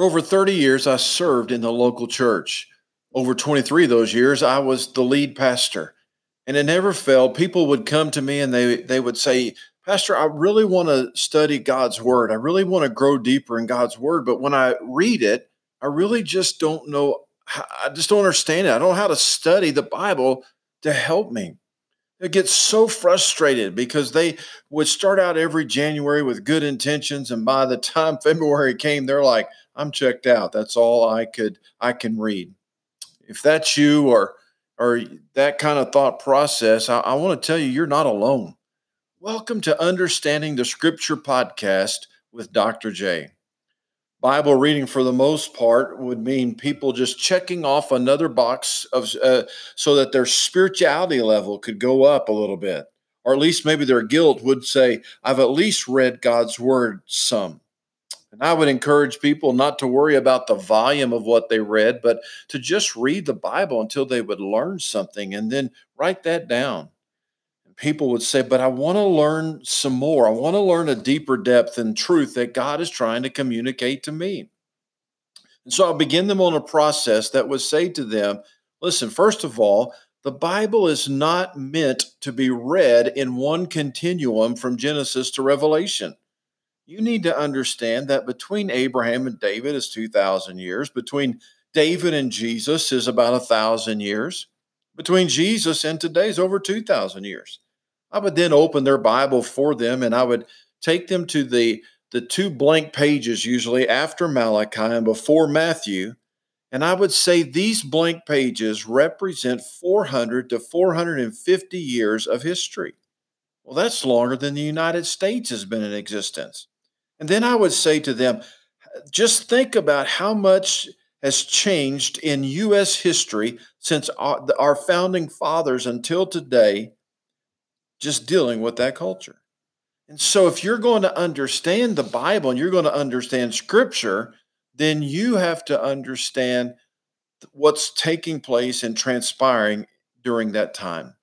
For over 30 years, I served in the local church. Over 23 of those years, I was the lead pastor. And it never failed. People would come to me and they, they would say, Pastor, I really want to study God's word. I really want to grow deeper in God's word. But when I read it, I really just don't know. I just don't understand it. I don't know how to study the Bible to help me. I get so frustrated because they would start out every January with good intentions, and by the time February came, they're like, "I'm checked out. That's all I could I can read." If that's you or or that kind of thought process, I, I want to tell you you're not alone. Welcome to Understanding the Scripture podcast with Dr. J. Bible reading, for the most part, would mean people just checking off another box of uh, so that their spirituality level could go up a little bit, or at least maybe their guilt would say, "I've at least read God's word some." And I would encourage people not to worry about the volume of what they read, but to just read the Bible until they would learn something and then write that down people would say, But I want to learn some more. I want to learn a deeper depth and truth that God is trying to communicate to me. And so I'll begin them on a process that would say to them, Listen, first of all, the Bible is not meant to be read in one continuum from Genesis to Revelation. You need to understand that between Abraham and David is 2,000 years, between David and Jesus is about a thousand years. Between Jesus and today is over 2,000 years. I would then open their Bible for them and I would take them to the, the two blank pages, usually after Malachi and before Matthew. And I would say these blank pages represent 400 to 450 years of history. Well, that's longer than the United States has been in existence. And then I would say to them, just think about how much has changed in U.S. history since uh, our, our founding fathers until today just dealing with that culture. And so, if you're going to understand the Bible and you're going to understand Scripture, then you have to understand what's taking place and transpiring during that time.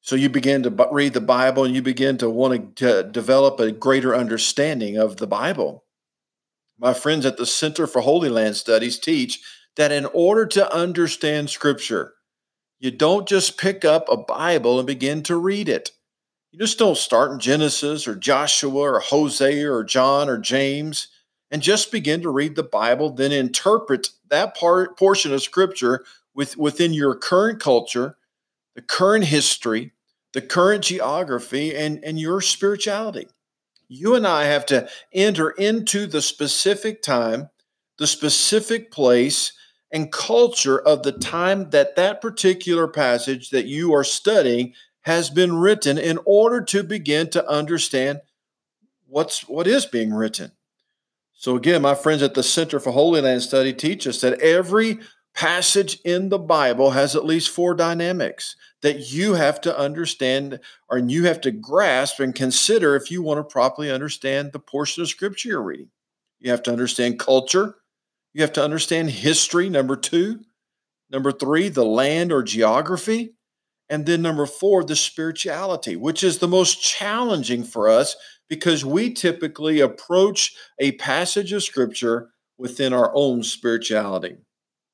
So, you begin to read the Bible and you begin to want to develop a greater understanding of the Bible. My friends at the Center for Holy Land Studies teach that in order to understand Scripture, you don't just pick up a Bible and begin to read it. You just don't start in Genesis or Joshua or Hosea or John or James and just begin to read the Bible, then interpret that part portion of scripture with, within your current culture, the current history, the current geography, and, and your spirituality. You and I have to enter into the specific time, the specific place, and culture of the time that that particular passage that you are studying has been written in order to begin to understand what's what is being written. So again, my friends at the Center for Holy Land Study teach us that every passage in the Bible has at least four dynamics that you have to understand or you have to grasp and consider if you want to properly understand the portion of scripture you're reading. You have to understand culture, you have to understand history, number two. Number three, the land or geography. And then number four, the spirituality, which is the most challenging for us because we typically approach a passage of scripture within our own spirituality.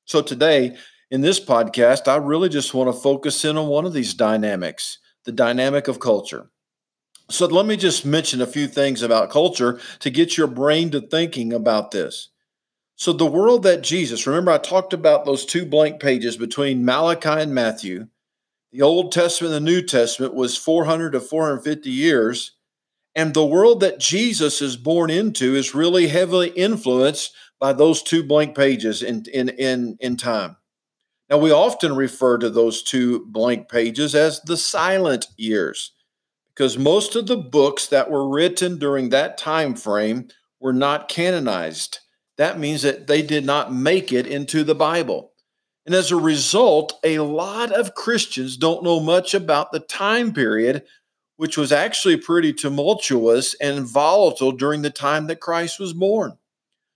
So today, in this podcast, I really just want to focus in on one of these dynamics the dynamic of culture. So let me just mention a few things about culture to get your brain to thinking about this. So, the world that Jesus, remember, I talked about those two blank pages between Malachi and Matthew. The Old Testament and the New Testament was 400 to 450 years. And the world that Jesus is born into is really heavily influenced by those two blank pages in, in, in, in time. Now, we often refer to those two blank pages as the silent years because most of the books that were written during that time frame were not canonized that means that they did not make it into the Bible. And as a result, a lot of Christians don't know much about the time period, which was actually pretty tumultuous and volatile during the time that Christ was born.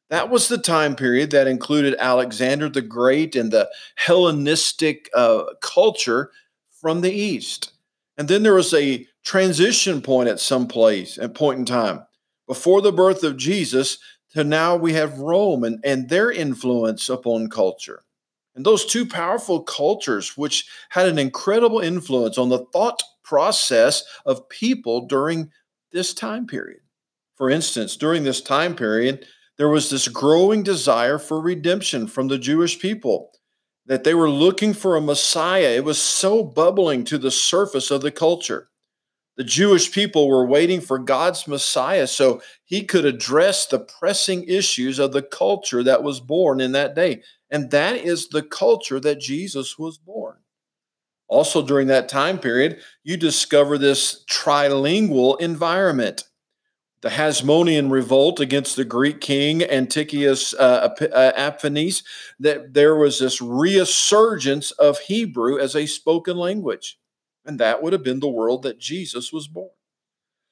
That was the time period that included Alexander the Great and the Hellenistic uh, culture from the East. And then there was a transition point at some place, at point in time. Before the birth of Jesus, to now we have Rome and, and their influence upon culture. And those two powerful cultures, which had an incredible influence on the thought process of people during this time period. For instance, during this time period, there was this growing desire for redemption from the Jewish people, that they were looking for a Messiah. It was so bubbling to the surface of the culture. The Jewish people were waiting for God's Messiah so he could address the pressing issues of the culture that was born in that day. And that is the culture that Jesus was born. Also, during that time period, you discover this trilingual environment. The Hasmonean revolt against the Greek king Antiochus uh, Epiphanes, that there was this resurgence of Hebrew as a spoken language. And that would have been the world that Jesus was born.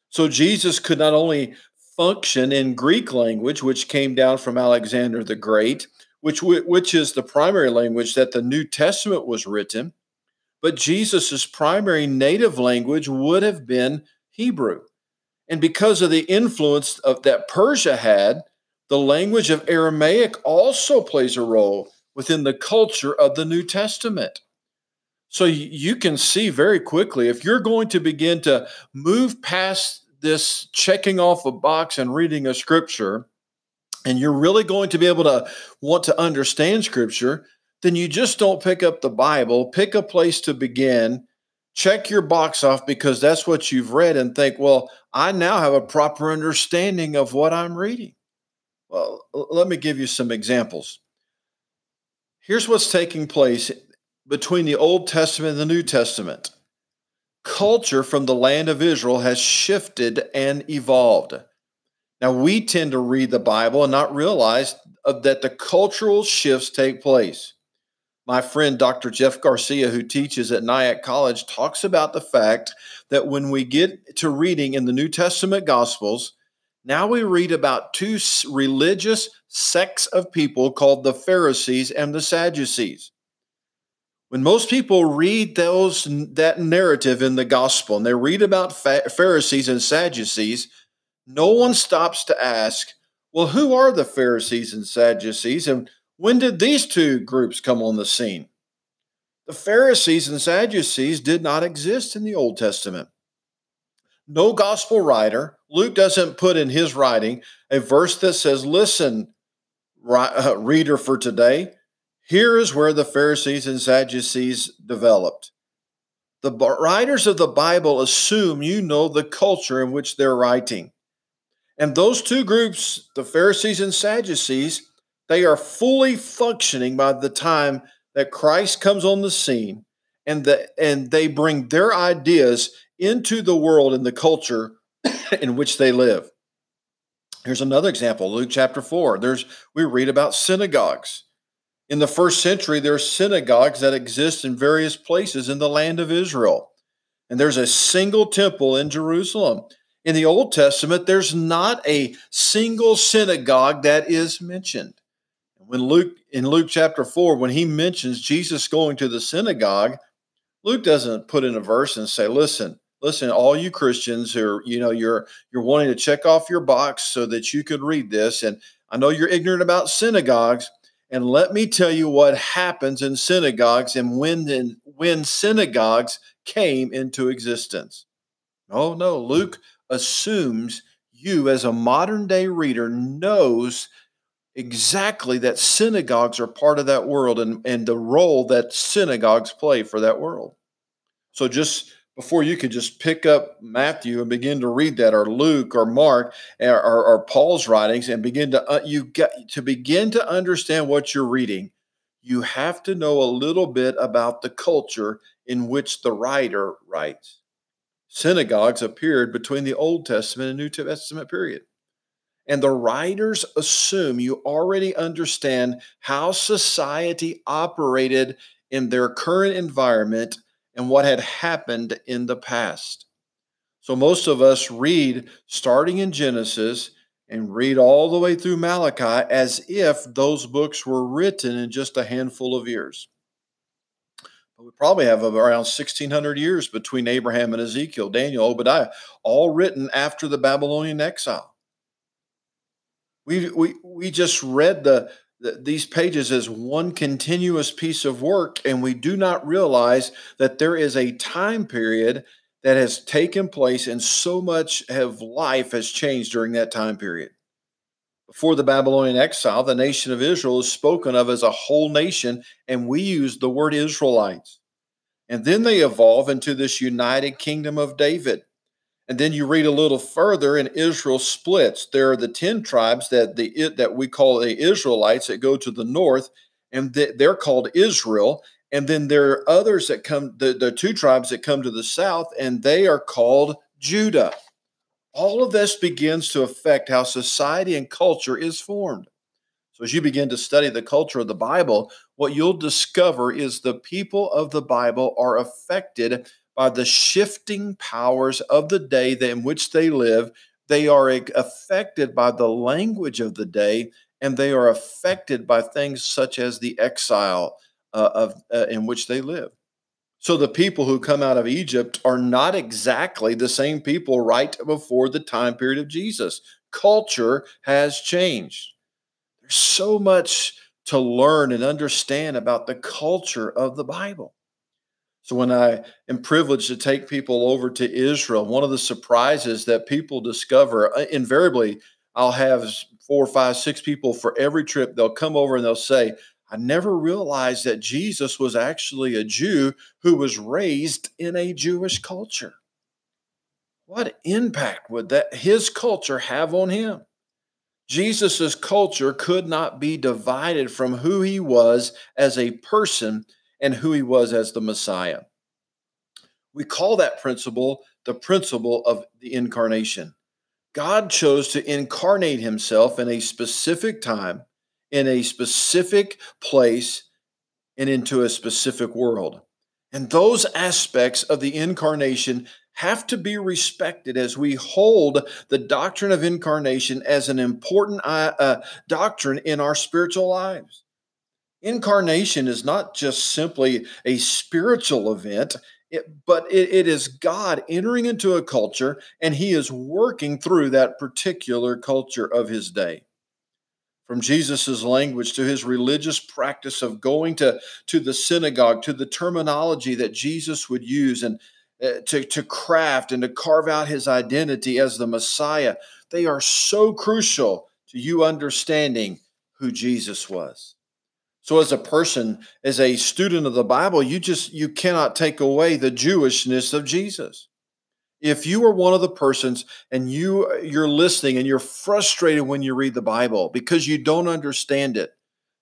So Jesus could not only function in Greek language, which came down from Alexander the Great, which, which is the primary language that the New Testament was written, but Jesus' primary native language would have been Hebrew. And because of the influence of that Persia had, the language of Aramaic also plays a role within the culture of the New Testament. So you can see very quickly if you're going to begin to move past this checking off a box and reading a scripture, and you're really going to be able to want to understand scripture, then you just don't pick up the Bible, pick a place to begin, check your box off because that's what you've read, and think, well, I now have a proper understanding of what I'm reading. Well, let me give you some examples. Here's what's taking place between the Old Testament and the New Testament. Culture from the land of Israel has shifted and evolved. Now, we tend to read the Bible and not realize that the cultural shifts take place. My friend Dr. Jeff Garcia, who teaches at Nyack College, talks about the fact that when we get to reading in the New Testament Gospels, now we read about two religious sects of people called the Pharisees and the Sadducees. When most people read those that narrative in the gospel and they read about Pharisees and Sadducees, no one stops to ask, well, who are the Pharisees and Sadducees and when did these two groups come on the scene? The Pharisees and Sadducees did not exist in the Old Testament. No gospel writer, Luke doesn't put in his writing a verse that says, Listen, uh, reader for today, here is where the Pharisees and Sadducees developed. The writers of the Bible assume you know the culture in which they're writing. And those two groups, the Pharisees and Sadducees, they are fully functioning by the time that Christ comes on the scene and the, and they bring their ideas into the world and the culture in which they live. Here's another example, Luke chapter 4. There's we read about synagogues. In the first century, there are synagogues that exist in various places in the land of Israel. And there's a single temple in Jerusalem. In the Old Testament, there's not a single synagogue that is mentioned when Luke in Luke chapter 4 when he mentions Jesus going to the synagogue, Luke doesn't put in a verse and say, "Listen, listen, all you Christians who are, you know, you're you're wanting to check off your box so that you could read this and I know you're ignorant about synagogues, and let me tell you what happens in synagogues and when when synagogues came into existence." Oh no, Luke assumes you as a modern day reader knows exactly that synagogues are part of that world and, and the role that synagogues play for that world. So just before you could just pick up Matthew and begin to read that, or Luke, or Mark, or, or, or Paul's writings, and begin to uh, you get to begin to understand what you're reading, you have to know a little bit about the culture in which the writer writes. Synagogues appeared between the Old Testament and New Testament period. And the writers assume you already understand how society operated in their current environment and what had happened in the past. So most of us read starting in Genesis and read all the way through Malachi as if those books were written in just a handful of years. We probably have around 1600 years between Abraham and Ezekiel, Daniel, Obadiah, all written after the Babylonian exile. We, we, we just read the, these pages as one continuous piece of work, and we do not realize that there is a time period that has taken place, and so much of life has changed during that time period. Before the Babylonian exile, the nation of Israel is spoken of as a whole nation, and we use the word Israelites. And then they evolve into this united kingdom of David. And then you read a little further, and Israel splits. There are the ten tribes that the it, that we call the Israelites that go to the north, and they're called Israel. And then there are others that come, the, the two tribes that come to the south, and they are called Judah. All of this begins to affect how society and culture is formed. So, as you begin to study the culture of the Bible, what you'll discover is the people of the Bible are affected by the shifting powers of the day in which they live. They are affected by the language of the day, and they are affected by things such as the exile uh, of uh, in which they live. So the people who come out of Egypt are not exactly the same people right before the time period of Jesus. Culture has changed. There's so much to learn and understand about the culture of the Bible. So when I am privileged to take people over to Israel, one of the surprises that people discover uh, invariably, I'll have four, five, six people for every trip. They'll come over and they'll say, I never realized that Jesus was actually a Jew who was raised in a Jewish culture. What impact would that his culture have on him? Jesus' culture could not be divided from who he was as a person and who he was as the Messiah. We call that principle the principle of the incarnation. God chose to incarnate himself in a specific time in a specific place and into a specific world. And those aspects of the incarnation have to be respected as we hold the doctrine of incarnation as an important uh, uh, doctrine in our spiritual lives. Incarnation is not just simply a spiritual event, it, but it, it is God entering into a culture and he is working through that particular culture of his day from Jesus's language to his religious practice of going to, to the synagogue, to the terminology that Jesus would use and uh, to, to craft and to carve out his identity as the Messiah. They are so crucial to you understanding who Jesus was. So as a person, as a student of the Bible, you just you cannot take away the Jewishness of Jesus. If you are one of the persons and you you're listening and you're frustrated when you read the bible because you don't understand it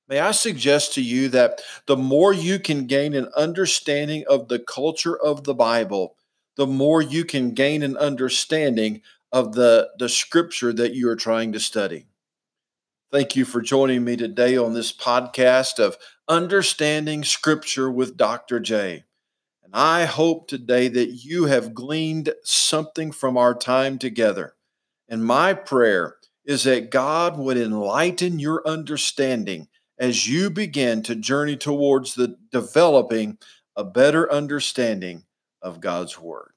may i suggest to you that the more you can gain an understanding of the culture of the bible the more you can gain an understanding of the the scripture that you are trying to study thank you for joining me today on this podcast of understanding scripture with dr j and I hope today that you have gleaned something from our time together. And my prayer is that God would enlighten your understanding as you begin to journey towards the developing a better understanding of God's word.